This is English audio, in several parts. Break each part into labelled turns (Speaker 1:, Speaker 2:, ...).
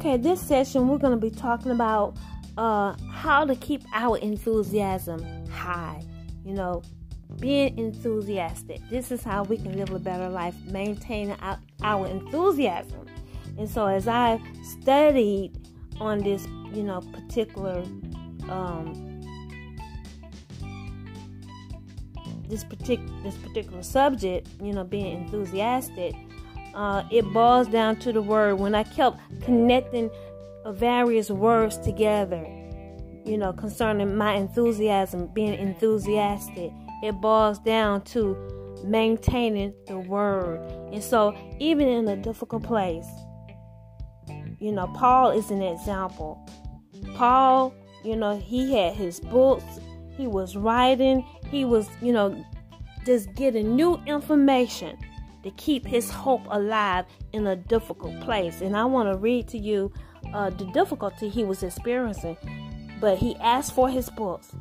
Speaker 1: Okay, this session we're going to be talking about uh, how to keep our enthusiasm high. You know, being enthusiastic. This is how we can live a better life, maintaining our, enthusiasm. And so, as I studied on this, you know, particular um, this particular this particular subject, you know, being enthusiastic, uh, it boils down to the word. When I kept connecting various words together, you know, concerning my enthusiasm, being enthusiastic, it boils down to maintaining the word. And so, even in a difficult place, you know, Paul is an example. Paul, you know, he had his books, he was writing, he was, you know, just getting new information to keep his hope alive in a difficult place. And I want to read to you uh, the difficulty he was experiencing. But he asked for his books,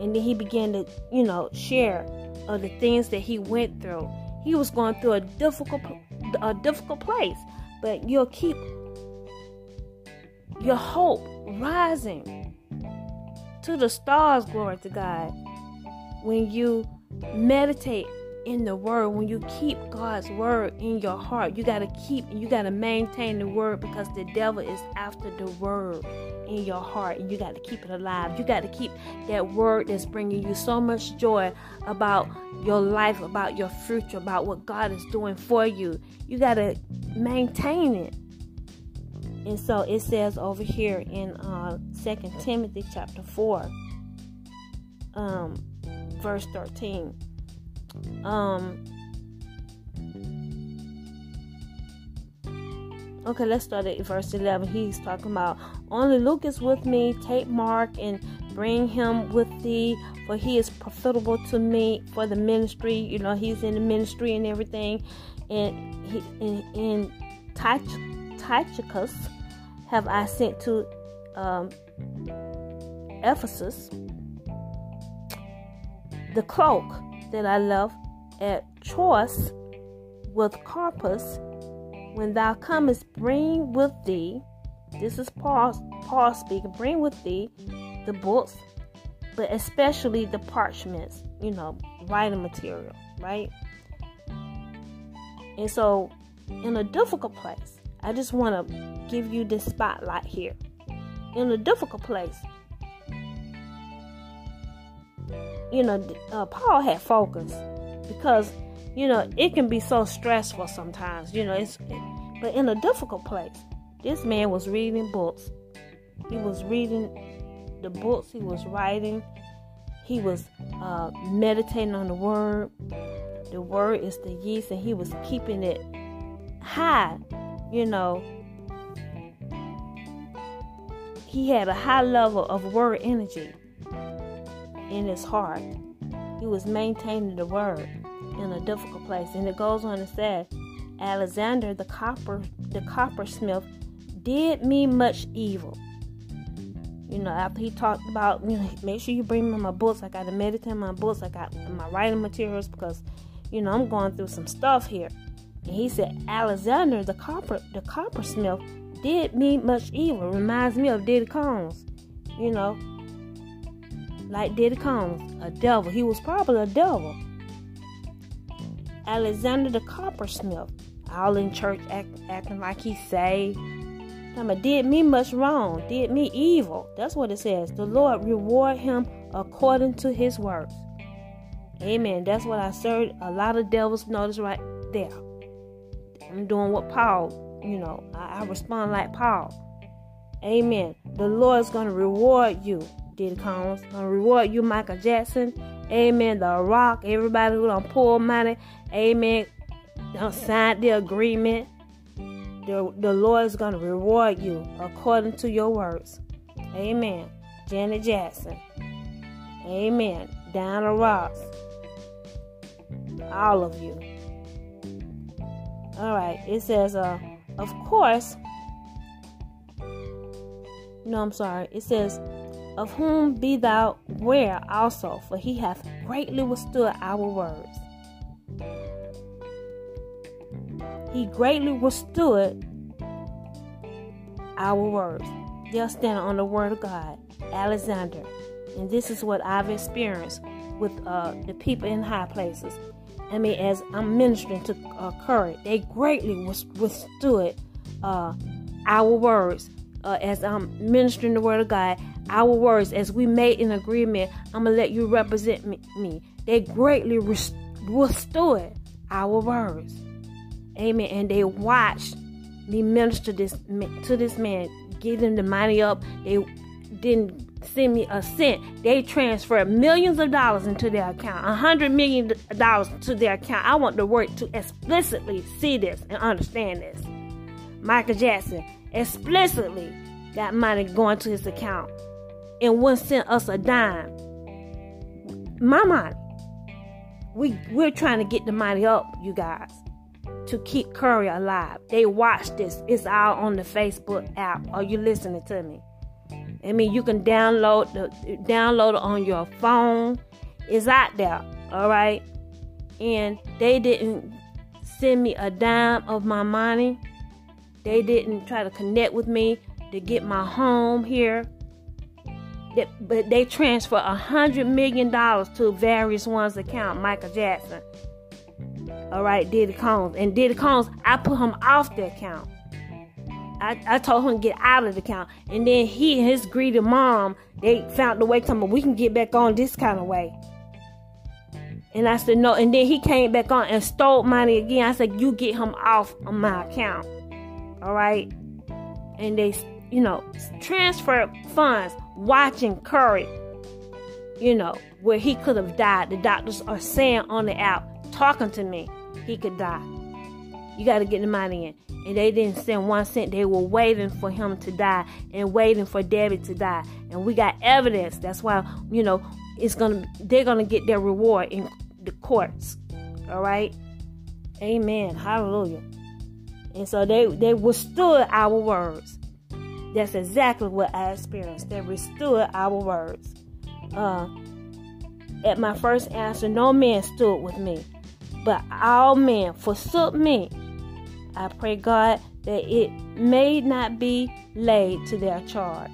Speaker 1: and then he began to, you know, share of the things that he went through. He was going through a difficult, a difficult place, but you'll keep your hope rising to the stars. Glory to God. When you meditate in the word. When you keep god's word in your heart you got to keep you got to maintain the word because the devil is after the word in your heart. And you got to keep it alive. You got to keep that word that's bringing you so much joy about your life about your future about what god is doing for you. You got to maintain it. And so it says over here in uh, 2 timothy chapter 4 um, verse 13 um Okay, let's start at verse 11. He's talking about only Luke is with me. Take Mark and bring him with thee, for he is profitable to me for the ministry. You know, he's in the ministry and everything. And he in, in Tychicus have I sent to um, Ephesus the cloak that I left at Troas with Carpus, when thou comest, bring with thee, this is Paul, Paul speaking, bring with thee the books, but especially the parchments, you know, writing material, right? And so, in a difficult place, I just want to give you this spotlight here. In a difficult place, you know, uh, Paul had focus because, you know, it can be so stressful sometimes, you know, it's, but in a difficult place, this man was reading books. He was reading the books he was writing. He was uh, meditating on the word. The word is the yeast, and he was keeping it high, you know. He had a high level of word energy in his heart. He was maintaining the word in a difficult place. And it goes on to say, Alexander the copper the coppersmith did me much evil. You know, after he talked about, you know, make sure you bring me my books. I got to meditate on my books. I got my writing materials because, you know, I'm going through some stuff here. And he said, Alexander the copper the coppersmith did me much evil. Reminds me of Diddy Combs. You know, like Diddy Combs, a devil. He was probably a devil. Alexander the coppersmith, all in church act, acting like he saved. Time did me much wrong, did me evil. That's what it says. The Lord reward him according to his works. Amen. That's what I served. A lot of devils notice right there. I'm doing what Paul, you know, I, I respond like Paul. Amen. The Lord's going to reward you Diddy Combs. Gonna reward you, Michael Jackson. Amen. The Rock. Everybody who don't pull money. Amen. Don't sign the agreement. The, the Lord is gonna reward you according to your words. Amen. Janet Jackson. Amen. Diana Ross. All of you. All right. It says, uh, of course. No, I'm sorry. It says, of whom be thou ware also, for he hath greatly withstood our words. He greatly withstood our words. They're standing on the word of God. Alexander. And this is what I've experienced with uh, the people in high places. I mean, as I'm ministering to uh, Curry, they greatly withstood uh, our words. Uh, as I'm ministering the word of God, our words, as we made an agreement, I'm gonna let you represent me. me. They greatly withstood our words. Amen. And they watched me minister this to this man, give him the money up. They didn't send me a cent. They transferred millions of dollars into their account, a hundred million dollars to their account. I want the world to explicitly see this and understand this. Michael Jackson explicitly got money going to his account and wouldn't send us a dime. My money. We we're trying to get the money up, you guys, to keep Curry alive. They watch this. It's all on the Facebook app. Are you listening to me? I mean, you can download the download it on your phone. It's out there, all right. And they didn't send me a dime of my money. They didn't try to connect with me to get my home here. But they transfer a hundred million dollars to various ones' account. Michael Jackson, all right, Diddy Combs, and Diddy Combs, I put him off the account. I, I told him to get out of the account. And then he and his greedy mom, they found the way to me, we can get back on this kind of way. And I said, no. And then he came back on and stole money again. I said, you get him off of my account. All right. And they, you know, transfer funds, watching Curry, you know, where he could have died. The doctors are saying on the app, talking to me, he could die. You got to get the money in and they didn't send one cent. They were waiting for him to die and waiting for Debbie to die. And we got evidence. That's why, you know, it's gonna they're gonna get their reward in the courts. All right. Amen. Hallelujah. And so they they withstood our words. That's exactly what I experienced. They withstood our words. Uh, at my first answer, no man stood with me, but all men forsook me I pray, God, that it may not be laid to their charge.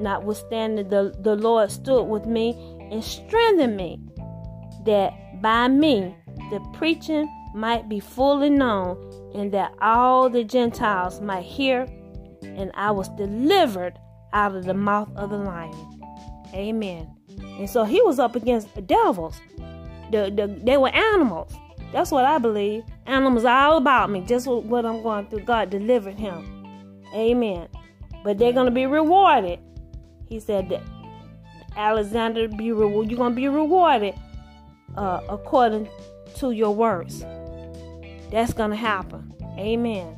Speaker 1: Notwithstanding, the, the Lord stood with me and strengthened me, that by me the preaching might be fully known, and that all the Gentiles might hear, and I was delivered out of the mouth of the lion. Amen. And so he was up against the devils. The, the, they were animals. That's what I believe. Animals all about me. Just what I'm going through. God delivered him. Amen. But they're going to be rewarded. He said that Alexander be rewarded. You're going to be rewarded uh, according to your works. That's going to happen. Amen.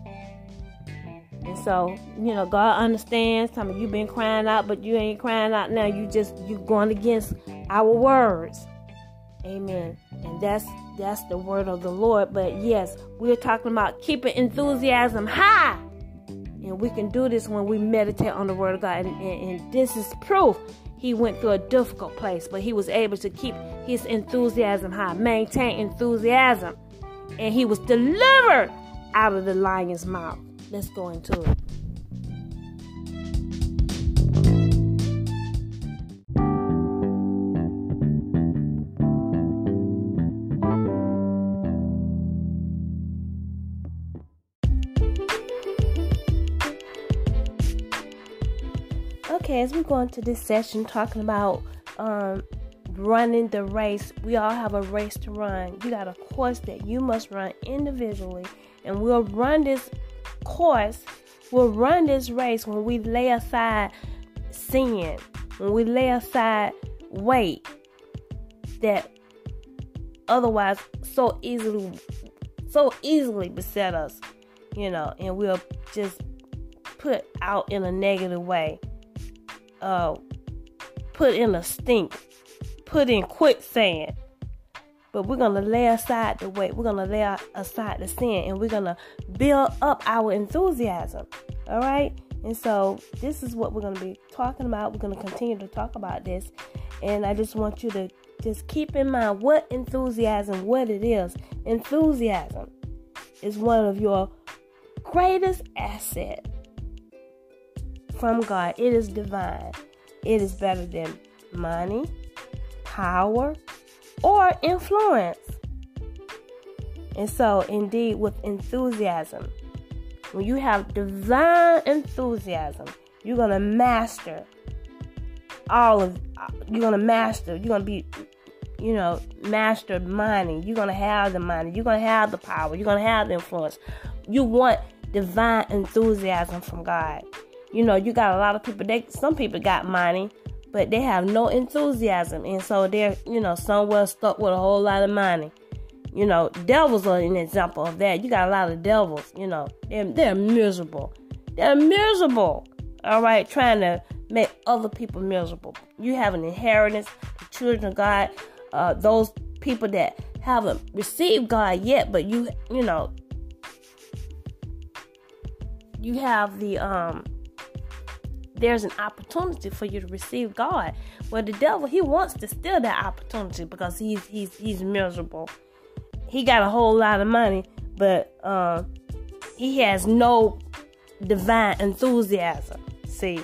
Speaker 1: And so, you know, God understands. Some of you been crying out, but you ain't crying out now. You just you going against our words. Amen. And that's that's the word of the Lord. But yes, we're talking about keeping enthusiasm high. And we can do this when we meditate on the word of God. And, and, and this is proof he went through a difficult place, but he was able to keep his enthusiasm high, maintain enthusiasm. And he was delivered out of the lion's mouth. Let's go into it. Okay, as we go into this session talking about um, running the race, we all have a race to run. You got a course that you must run individually, and we'll run this course, we'll run this race when we lay aside sin, when we lay aside weight that otherwise so easily so easily beset us, you know, and we'll just put out in a negative way uh, put in a stink, put in quicksand. But we're going to lay aside the weight. We're going to lay aside the sin and we're going to build up our enthusiasm. All right? And so this is what we're going to be talking about. We're going to continue to talk about this. And I just want you to just keep in mind what enthusiasm, what it is. Enthusiasm is one of your greatest assets
Speaker 2: from God. It is divine. It is better than money, power, or influence. And so, indeed, with enthusiasm, when you have divine enthusiasm, you're to master all of, you're to master, you're to be, you know, mastered money. You're to have the money. You're to have the power. You're to have the influence. You want divine enthusiasm from God. You know, you got a lot of people, they, some people got money, but they have no enthusiasm. And so they're, you know, somewhere stuck with a whole lot of money. You know, devils are an example of that. You got a lot of devils, you know, they're, they're miserable. They're miserable, all right, trying to make other people miserable. You have an inheritance, the children of God, uh, those people that haven't received God yet, but you, you know, you have the, um, there's an opportunity for you to receive God. Well, the devil, he wants to steal that opportunity because he's he's he's miserable he got a whole lot of money, but uh, he has no divine enthusiasm. See,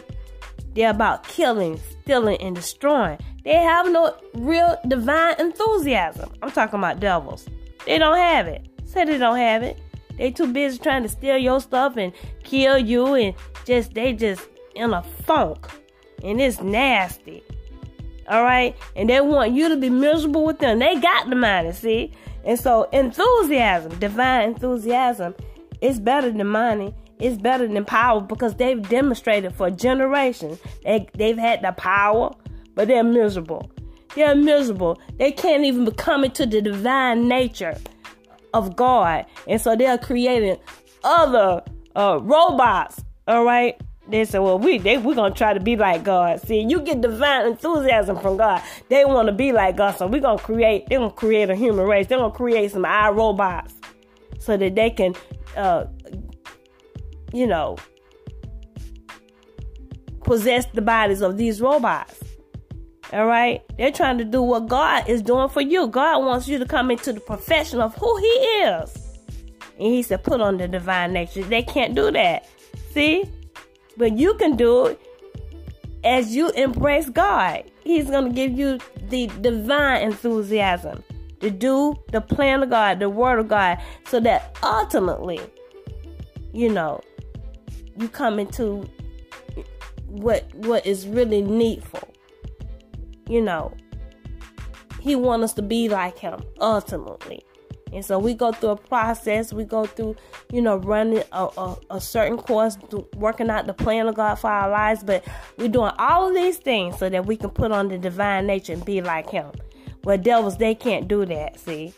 Speaker 2: they're about killing, stealing, and destroying. They have no real divine enthusiasm. I'm talking about devils. They don't have it. Say they don't have it. They too busy trying to steal your stuff and kill you and just they just in a funk. And it's nasty. All right? And they want you to be miserable with them. They got the money, see? And so enthusiasm, divine enthusiasm, is better than money. It's better than power because they've demonstrated for generations. They, they've had the power, but they're miserable. They're miserable. They can't even come into the divine nature of God. And so they're creating other uh, robots, all right, they said, well, we they we're gonna try to be like God. See, you get divine enthusiasm from God. They want to be like God, so we're gonna create. They're gonna create a human race. They're gonna create some eye robots so that they can, uh, you know, possess the bodies of these robots. All right, they're trying to do what God is doing for you. God wants you to come into the profession of who He is, and He said, put on the divine nature. They can't do that. See, but you can do it as you embrace God. He's going to give you the divine enthusiasm to do the plan of God, the word of God, so that ultimately, you know, you come into what what is really needful. You know, he wants us to be like him ultimately. And so we go through a process. We go through, you know, running a, a, a, certain course, working out the plan of God for our lives. But we're doing all of these things so that we can put on the divine nature and be like Him. Well, devils, they can't do that, see?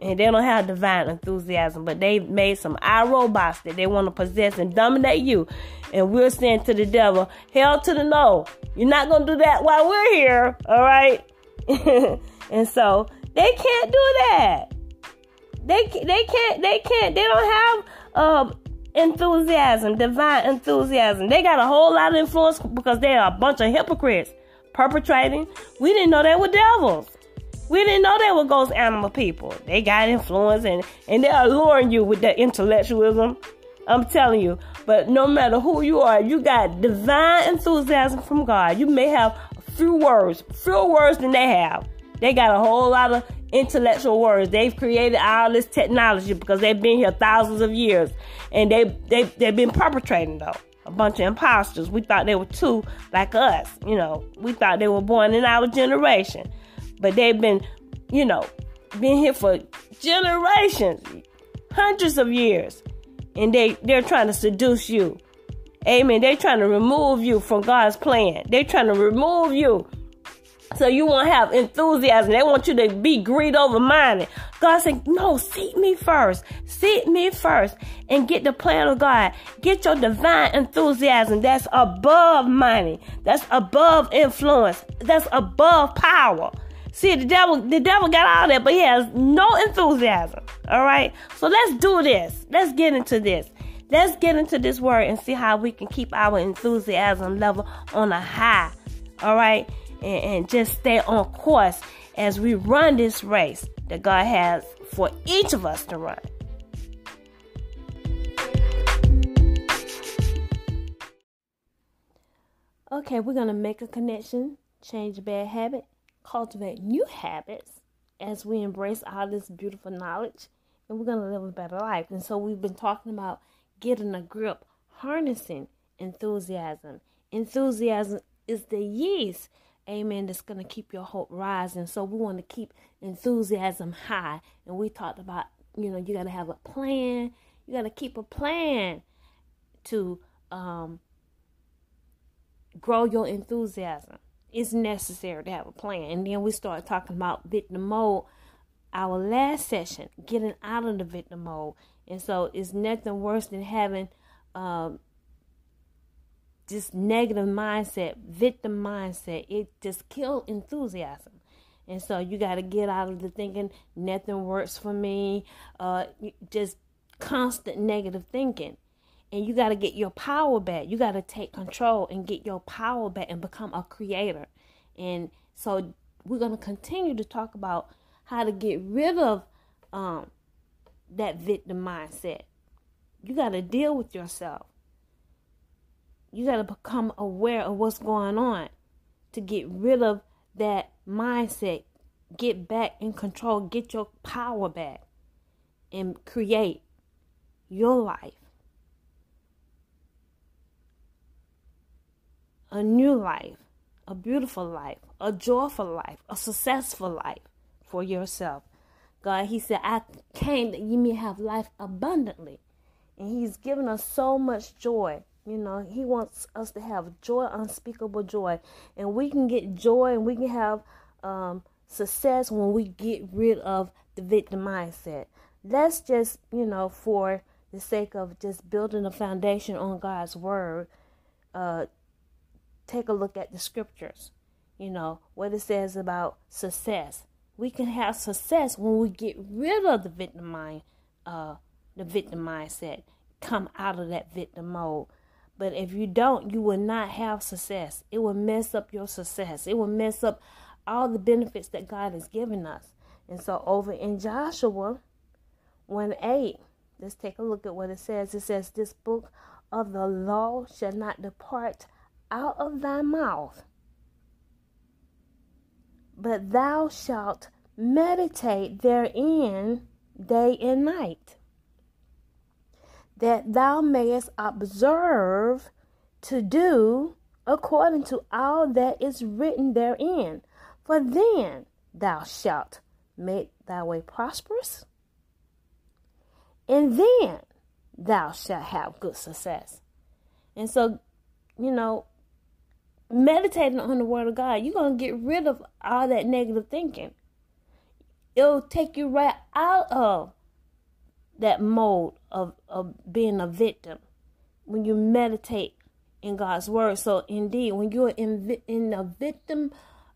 Speaker 2: And they don't have divine enthusiasm, but they've made some iRobots that they want to possess and dominate you. And we're saying to the devil, hell to the no. You're not going to do that while we're here, all right? and so they can't do that. They they can't they can't they don't have uh, enthusiasm, divine enthusiasm. They got a whole lot of influence because they are a bunch of hypocrites perpetrating. We didn't know they were devils. We didn't know they were ghost animal people. They got influence and, and they're alluring you with their intellectualism. I'm telling you. But no matter who you are, you got divine enthusiasm from God. You may have few words, fewer words than they have. They got a whole lot of intellectual words. They've created all this technology because they've been here thousands of years, and they they they've been perpetrating though a bunch of imposters. We thought they were two like us, you know. We thought they were born in our generation, but they've been, you know, been here for generations, hundreds of years, and they they're trying to seduce you. Amen. They're trying to remove you from God's plan. They're trying to remove you so you won't have enthusiasm. They want you to be greed over money. God said, no, seek me first. Seek me first and get the plan of God. Get your divine enthusiasm that's above money. That's above influence. That's above power. See, the devil, the devil got all that, but he has no enthusiasm. All right. So let's do this. Let's get into this. Let's get into this word and see how we can keep our enthusiasm level on a high. All right and, and just stay on course as we run this race that God has for each of us to run.
Speaker 1: Okay, we're going to make a connection, change a bad habit, cultivate new habits as we embrace all this beautiful knowledge, and we're going to live a better life. And so we've been talking about getting a grip, harnessing enthusiasm. Enthusiasm is the yeast, amen, that's going to keep your hope rising. So we want to keep enthusiasm high. And we talked about, you know, you got to have a plan. You got to keep a plan to um, grow your enthusiasm. It's necessary to have a plan. And then we start talking about victim mode. Our last session, getting out of the victim mode. And so it's nothing worse than having um, this negative mindset, victim mindset. It just kills enthusiasm. And so you got to get out of the thinking nothing works for me, uh, just constant negative thinking and you got to get your power back. You got to take control and get your power back and become a creator. And so we're going to continue to talk about how to get rid of um, that victim mindset. You got to deal with yourself. You got to become aware of what's going on to get rid of that mindset. Get back in control, get your power back, and create your life a new life, a beautiful life, a joyful life, a successful life for yourself. God, He said, I came that you may have life abundantly. And He's given us so much joy. You know, He wants us to have joy, unspeakable joy. And we can get joy and we can have um, success when we get rid of the victim mindset. Let's just, you know, for the sake of just building a foundation on God's word, uh, take a look at the scriptures. You know, what it says about success. We can have success when we get rid of the victim mind, uh, the victim mindset, come out of that victim mode. But if you don't, you will not have success. It will mess up your success. It will mess up all the benefits that God has given us. And so over in Joshua 1 8, let's take a look at what it says. It says, This book of the law shall not depart out of thy mouth, but thou shalt meditate therein day and night, that thou mayest observe to do according to all that is written therein. For then thou shalt make thy way prosperous, and then thou shalt have good success. And so, you know, meditating on the word of God, you're going to get rid of all that negative thinking. It'll take you right out of that mode of, of being a victim when you meditate in God's word. So, indeed, when you're in, in a victim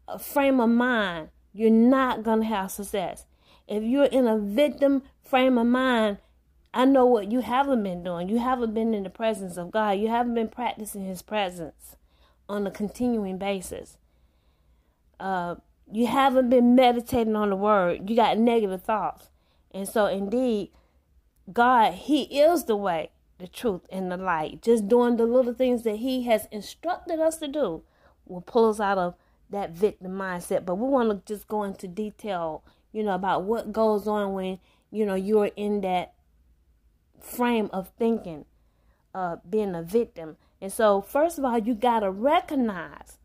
Speaker 1: uh, frame of mind, you're not to have success. If you're in a victim frame of mind, I know what you haven't been doing. You haven't been in the presence of God. You haven't been practicing His presence on a continuing basis. Uh, you haven't been meditating on the word. You got negative thoughts. And so, indeed, God, He is the way, the truth, and the light. Just doing the little things that He has instructed us to do will pull us out of that victim mindset. But we want to just go into detail, you know, about what goes on when, you know, you're in that frame of thinking, uh, being a victim. And so, first of all, you got to recognize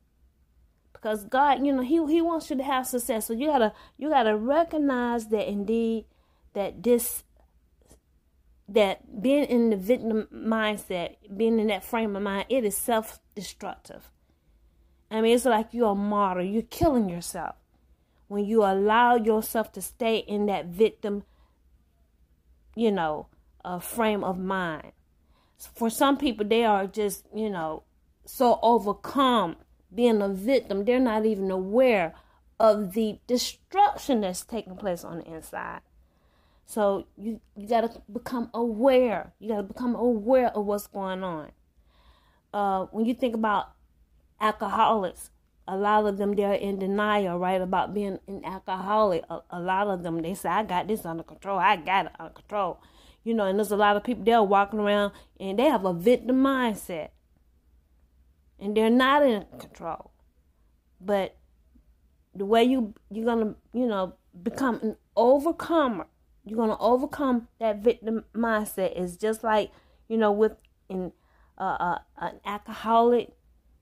Speaker 1: because God, you know, he he wants you to have success. So you got to you got to recognize that indeed that this that being in the victim mindset, being in that frame of mind, it is self-destructive. I mean, it's like you're a martyr. You're killing yourself when you allow yourself to stay in that victim, you know, uh, frame of mind for some people, they are just, you know, so overcome being a victim, they're not even aware of the destruction that's taking place on the inside. So you you got to become aware. You got to become aware of what's going on. Uh, when you think about alcoholics, a lot of them they're in denial, right, about being an alcoholic. A, a lot of them they say, "I got this under control. I got it under control." You know, and there's a lot of people they're walking around and they have a victim mindset. and they're not in control. But the way you you're gonna you know become an overcomer, you're gonna overcome that victim mindset. Is just like you know with in uh, uh, an alcoholic,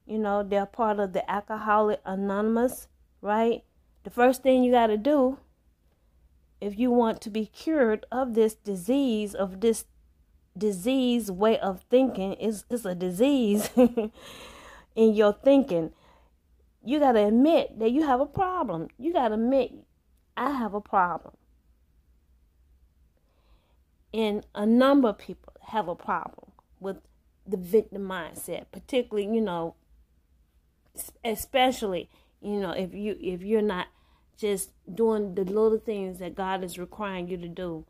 Speaker 1: you know they're part of the alcoholic anonymous, right? The first thing you got to do if you want to be cured of this disease of this disease way of thinking is it's a disease in your thinking you got to admit that you have a problem you got to admit i have a problem and a number of people have a problem with the victim mindset particularly you know especially you know if you if you're not just doing the little things that god is requiring you to do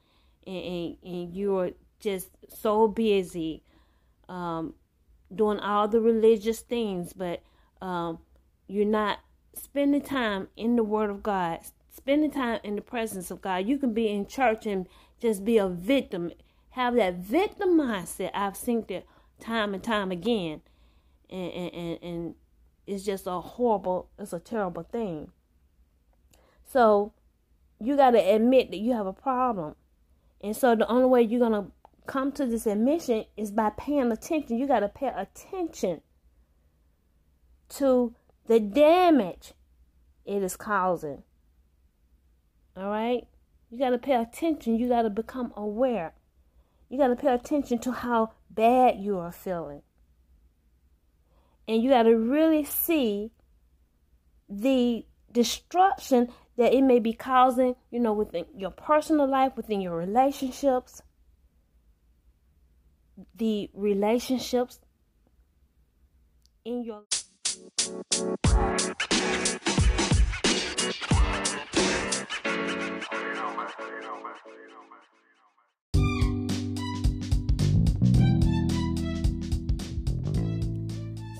Speaker 1: and, and, and you're just so busy um, doing all the religious things, but um, you're not spending time in the Word of God, spending time in the presence of God. You can be in church and just be a victim, have that victim mindset. I've seen that time and time again, and and, and, and it's just a horrible, it's a terrible thing. So you got to admit that you have a problem. And so the only way you're going to come to this admission is by paying attention. You got to pay attention to the damage it is causing. All right? You got to pay attention. You got to become aware. You got to pay attention to how bad you are feeling. And you got to really see the destruction that it may be causing, you know, within your personal life, within your relationships the relationships in your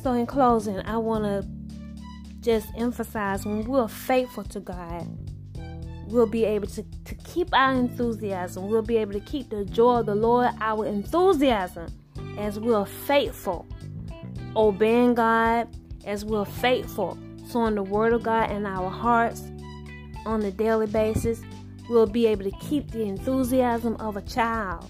Speaker 1: So, in closing, I want to just emphasize when we're faithful to God, we'll be able to, to keep our enthusiasm. We'll be able to keep the joy of the Lord, our enthusiasm, as we're faithful, obeying God, as we're faithful, sowing the word of God in our hearts on a daily basis. We'll be able to keep the enthusiasm of a child.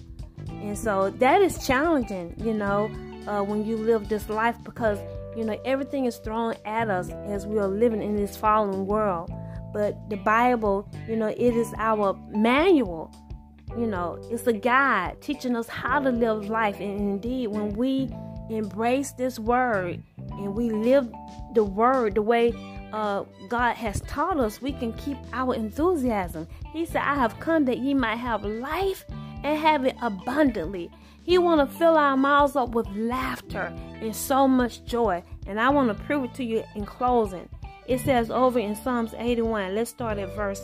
Speaker 1: And so that is challenging, you know, uh, when you live this life because, you know, everything is thrown at us as we are living in this fallen world but the Bible, you know, it is our manual. You know, it's a guide teaching us how to live life. And indeed, when we embrace this word and we live the word the way uh, God has taught us, we can keep our enthusiasm. He said, I have come that ye might have life and have it abundantly. He want to fill our mouths up with laughter and so much joy. And I want to prove it to you in closing. It says over in Psalms 81, let's start at verse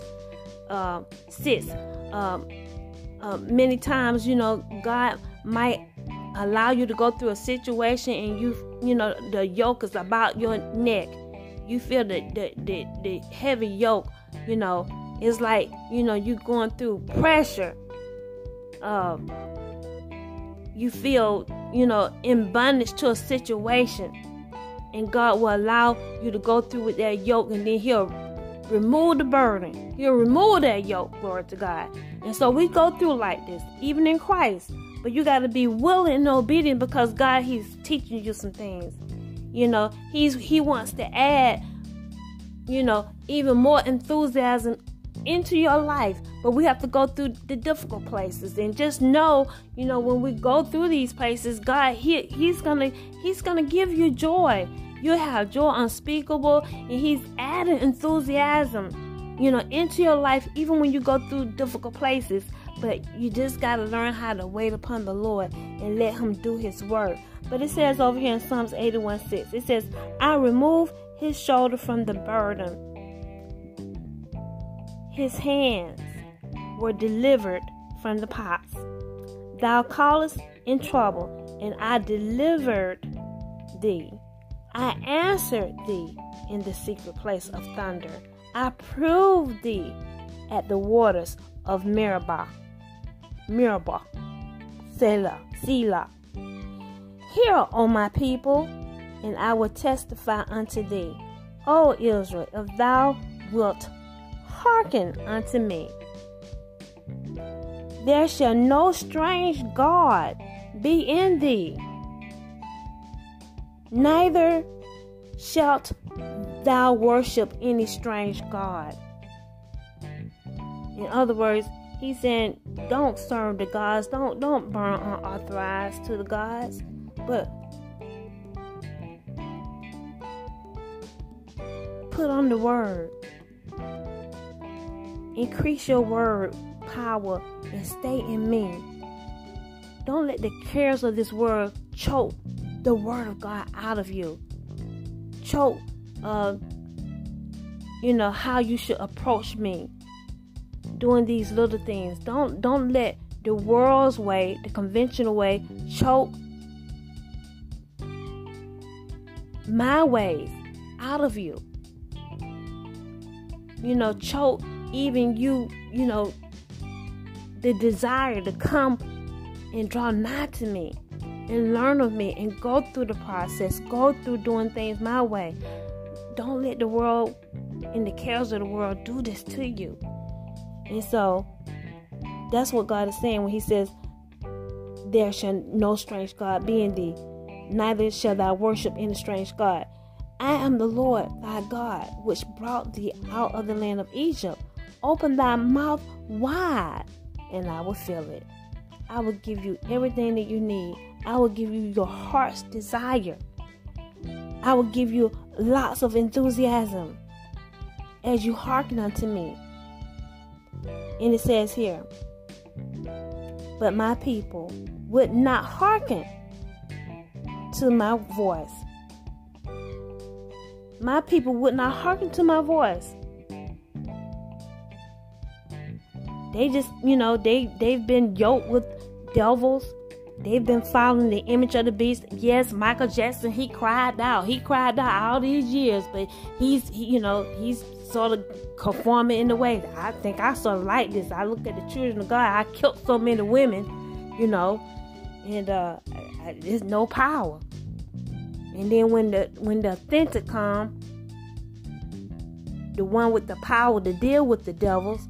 Speaker 1: uh, 6. Uh, uh, many times, you know, God might allow you to go through a situation and you, you know, the yoke is about your neck. You feel the, the, the, the heavy yoke, you know, it's like, you know, you're going through pressure. Um, you feel, you know, in bondage to a situation and God will allow you to go through with that yoke, and then He'll remove the burden. He'll remove that yoke, glory to God. And so we go through like this, even in Christ. But you got to be willing and obedient because God, He's teaching you some things. You know, He's He wants to add, you know, even more enthusiasm into your life. But we have to go through the difficult places and just know, you know, when we go through these places, God, He He's gonna He's gonna give you joy. You have joy unspeakable, and He's adding enthusiasm, you know, into your life, even when you go through difficult places. But you just gotta learn how to wait upon the Lord and let Him do His work. But it says over here in Psalms 81 6, it says, I remove his shoulder from the burden his hands were delivered from the pots. Thou callest in trouble, and I delivered thee. I answered thee in the secret place of thunder. I proved thee at the waters of Meribah. Meribah. Selah. Selah. Hear, O my people, and I will testify unto thee. O Israel, if thou wilt hearken unto me, there shall no strange God be in thee, neither shalt thou worship any strange God. In other words, he's saying, don't serve the gods, don't don't burn unauthorized to the gods, but put on the word. Increase your word power and stay in me. Don't let the cares of this world choke the word of God out of you. Choke, uh, you know how you should approach me. Doing these little things. Don't don't let the world's way, the conventional way, choke my ways out of you. You know, choke even you, you know, the desire to come and draw nigh to me and learn of me and go through the process, go through doing things my way. Don't let the world and the cares of the world do this to you. And so that's what God is saying when He says, There shall no strange God be in thee, neither shall thou worship any strange God. I am the Lord thy God, which brought thee out of the land of Egypt. Open thy mouth wide and I will fill it. I will give you everything that you need. I will give you your heart's desire. I will give you lots of enthusiasm as you hearken unto me. And it says here, but my people would not hearken to my voice. My people would not hearken to my voice. They just, you know, they they've been yoked with devils. They've been following the image of the beast. Yes, Michael Jackson, he cried out. He cried out all these years, but he's, he, you know, he's sort of conforming in the way. I think I sort of like this. I look at the children of God. I killed so many women, you know, and uh, there's no power. And then when the when the authentic come, the one with the power to deal with the devils,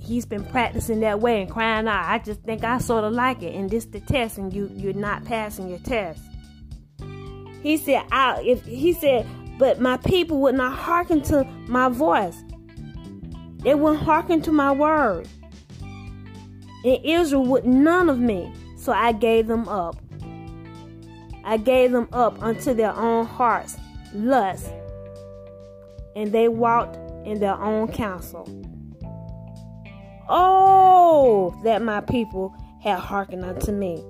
Speaker 1: he's been practicing that way and crying out. I just think I sort of like it. And this the test, and you you're not passing your test. He said, "I if he said, but my people would not hearken to my voice. They wouldn't hearken to my word. And Israel would none of me. So I gave them up. I gave them up unto their own hearts, lust, and they walked in their own counsel. Oh, that my people had hearkened unto me,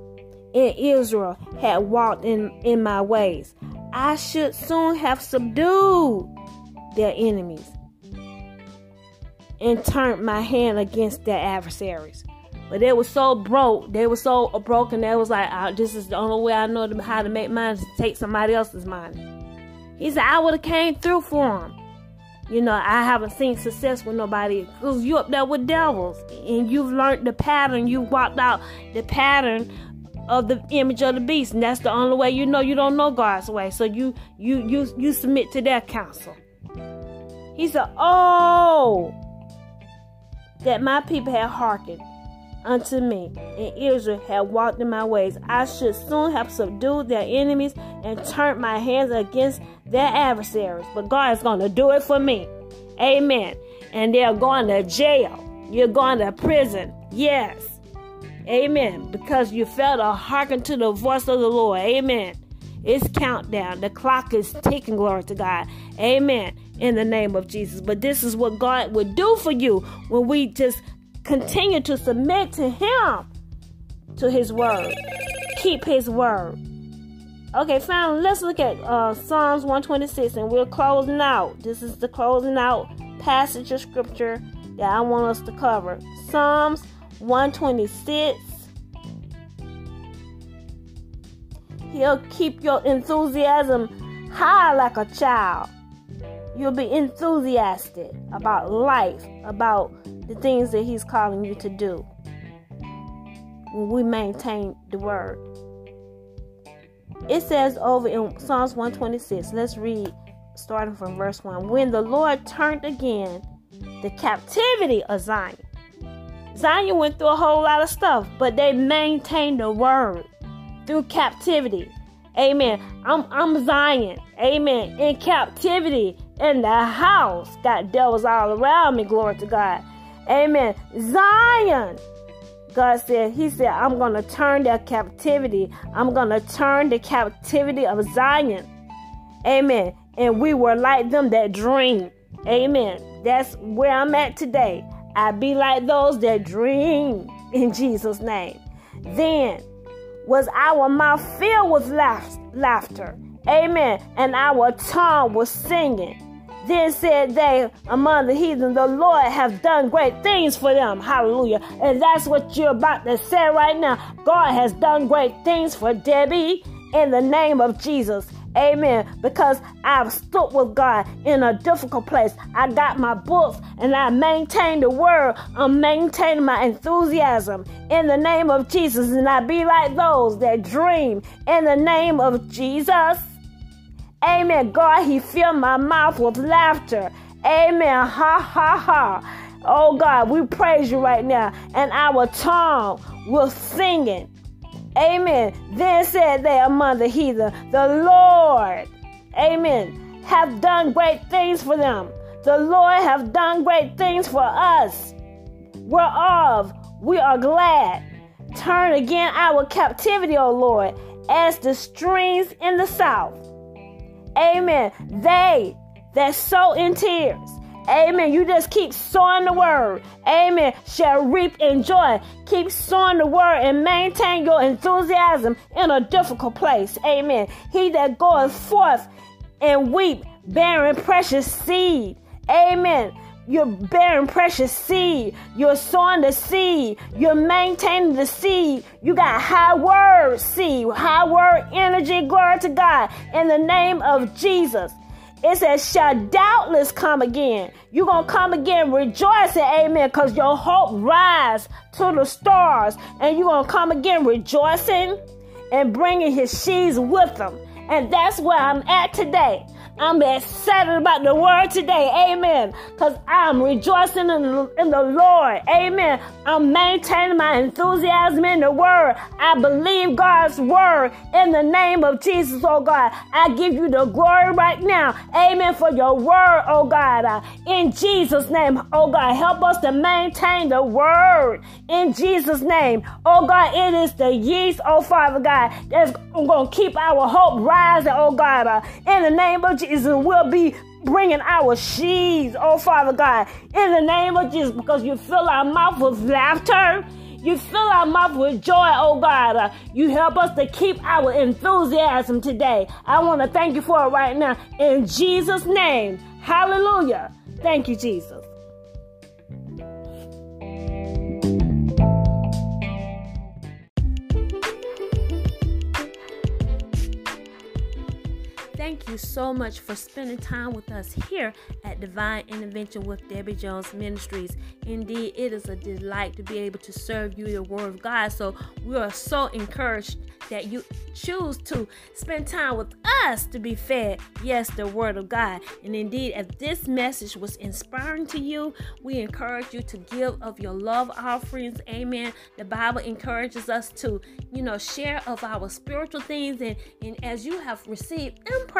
Speaker 1: and Israel had walked in, in my ways. I should soon have subdued their enemies and turned my hand against their adversaries. But they were so broke, they were so broken, they was like, oh, this is the only way I know how to make money to take somebody else's money. He said, I would have came through for him. You know, I haven't seen success with nobody because you up there with devils and you've learned the pattern. You've walked out the pattern of the image of the beast, and that's the only way you know you don't know God's way. So you you you you submit to their counsel. He said, "Oh, that my people had hearkened unto me, and Israel had walked in my ways. I should soon have subdued their enemies and turned my hands against their adversaries. But God is going to do it for me. Amen. And they're going to jail. You're going to prison. Yes. Amen. Because you failed to hearken to the voice of the Lord. Amen. It's countdown. The clock is ticking. Glory to God. Amen. In the name of Jesus. But this is what God would do for you when we just continue to submit to Him, to His word. Keep His word. Okay, family, let's look at uh, Psalms 126 and we're closing out. This is the closing out passage of scripture that I want us to cover. Psalms 126. He'll keep your enthusiasm high like a child. You'll be enthusiastic about life, about the things that He's calling you to do. When we maintain the word. it says over in Psalms 126, let's read starting from verse 1. When the Lord turned again the captivity of Zion, Zion went through a whole lot of stuff, but they maintained the word through captivity. Amen. I'm, I'm Zion. Amen. In captivity in the house. Got devils all around me. Glory to God. Amen. Zion. God said, He said, I'm going to turn their captivity. I'm going to turn the captivity of Zion. Amen. And we were like them that dream. Amen. That's where I'm at today. I be like those that dream in Jesus' name. Then was our mouth filled with laughter. Amen. And our tongue was singing. Then said they among the heathen, The Lord have done great things for them. Hallelujah. And that's what you're about to say right now. God has done great things for Debbie in the name of Jesus. Amen. Because I've stood with God in a difficult place. I got my books and I maintain the word. I'm maintaining my enthusiasm in the name of Jesus. And I be like those that dream in the name of Jesus. Amen. God, He filled my mouth with laughter. Amen. Ha ha ha. Oh God, we praise you right now. And our tongue will singing. Amen. Then said they among the heathen, The Lord, amen, have done great things for them. The Lord have done great things for us, whereof we are glad. Turn again our captivity, O Lord, as the streams in the south. Amen. They that sow in tears Amen. You just keep sowing the word. Amen. Shall reap in joy. Keep sowing the word and maintain your enthusiasm in a difficult place. Amen. He that goeth forth and weep, bearing precious seed. Amen. You're bearing precious seed. You're sowing the seed. You're maintaining the seed. You got high word seed, high word energy. Glory to God. In the name of Jesus. It says, shall doubtless come again. You're going to come again rejoicing, amen, because your hope rise to the stars. And you're going to come again rejoicing and bringing his sheaves with them. And that's where I'm at today. I'm excited about the word today. Amen. Because I'm rejoicing in, in the Lord. Amen. I'm maintaining my enthusiasm in the word. I believe God's word in the name of Jesus, oh God. I give you the glory right now. Amen. For your word, oh God. Uh, in Jesus' name, oh God. Help us to maintain the word in Jesus' name. Oh God, it is the yeast, oh Father God, that's going to keep our hope rising, oh God. Uh, in the name of Jesus. Jesus will be bringing our sheaves, oh Father God, in the name of Jesus, because you fill our mouth with laughter. You fill our mouth with joy, oh God. Uh, you help us to keep our enthusiasm today. I want to thank you for it right now. In Jesus' name. Hallelujah. Thank you, Jesus. Thank you so much for spending time with us here at Divine Intervention with Debbie Jones Ministries. Indeed, it is a delight to be able to serve you the Word of God. So we are so encouraged that you choose to spend time with us to be fed, yes, the Word of God. And indeed, if this message was inspiring to you, we encourage you to give of your love offerings. Amen. The Bible encourages us to, you know, share of our spiritual things. And, and as you have received impartation,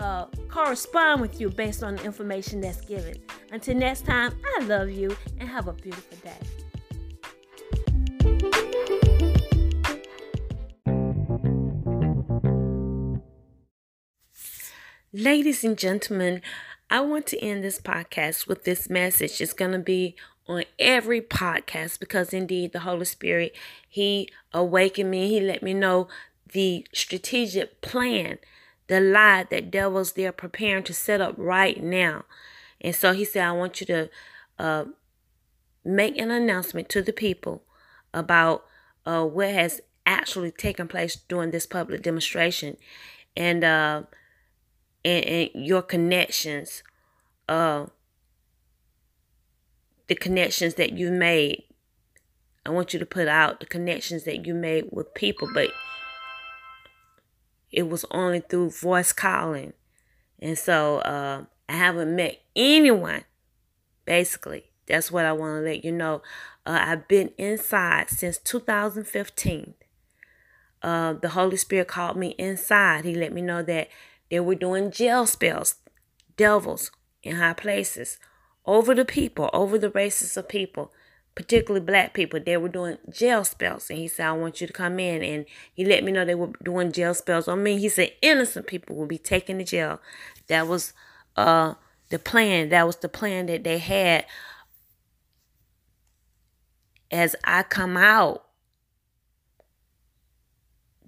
Speaker 1: uh, correspond with you based on the information that's given. Until next time, I love you and have a beautiful day. Ladies and gentlemen, I want to end this podcast with this message. It's going to be on every podcast because indeed the Holy Spirit, He awakened me. He let me know the strategic plan the lie that devils they're preparing to set up right now. And so he said, I want you to uh, make an announcement to the people about uh, what has actually taken place during this public demonstration and uh, and, and your connections, uh, the connections that you made. I want you to put out the connections that you made with people, but it was only through voice calling. And so uh, I haven't met anyone, basically. That's what I want to let you know. Uh, I've been inside since 2015. Uh, the Holy Spirit called me inside. He let me know that they were doing jail spells, devils in high places, over the people, over the races of people particularly black people, they were doing jail spells. And he said, I want you to come in. And he let me know they were doing jail spells on me. He said, innocent people will be taken to jail. That was uh, the plan. That was the plan that they had. As I come out